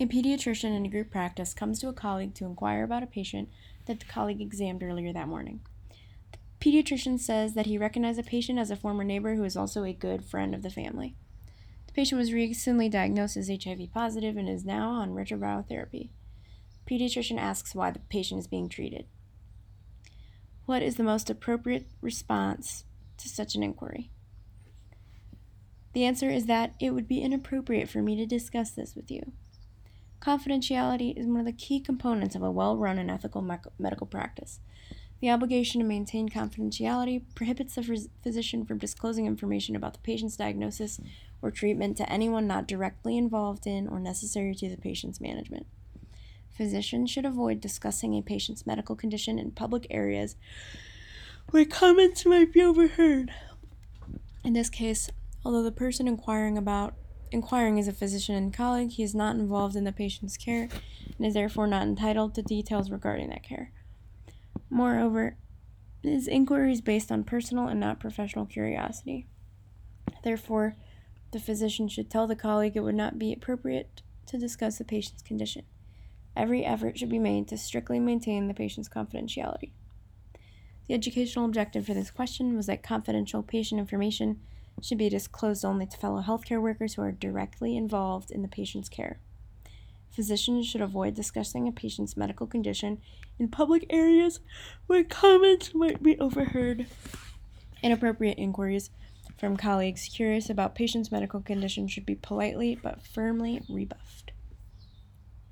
A pediatrician in a group practice comes to a colleague to inquire about a patient that the colleague examined earlier that morning. The pediatrician says that he recognized the patient as a former neighbor who is also a good friend of the family. The patient was recently diagnosed as HIV positive and is now on retroviral therapy. The pediatrician asks why the patient is being treated. What is the most appropriate response to such an inquiry? The answer is that it would be inappropriate for me to discuss this with you. Confidentiality is one of the key components of a well run and ethical medical practice. The obligation to maintain confidentiality prohibits the physician from disclosing information about the patient's diagnosis or treatment to anyone not directly involved in or necessary to the patient's management. Physicians should avoid discussing a patient's medical condition in public areas where comments might be overheard. In this case, although the person inquiring about inquiring is a physician and colleague, he is not involved in the patient's care and is therefore not entitled to details regarding that care. Moreover, his inquiry is based on personal and not professional curiosity. Therefore, the physician should tell the colleague it would not be appropriate to discuss the patient's condition. Every effort should be made to strictly maintain the patient's confidentiality. The educational objective for this question was that confidential patient information should be disclosed only to fellow healthcare workers who are directly involved in the patient's care. Physicians should avoid discussing a patient's medical condition in public areas where comments might be overheard. Inappropriate inquiries from colleagues curious about patients' medical condition should be politely but firmly rebuffed.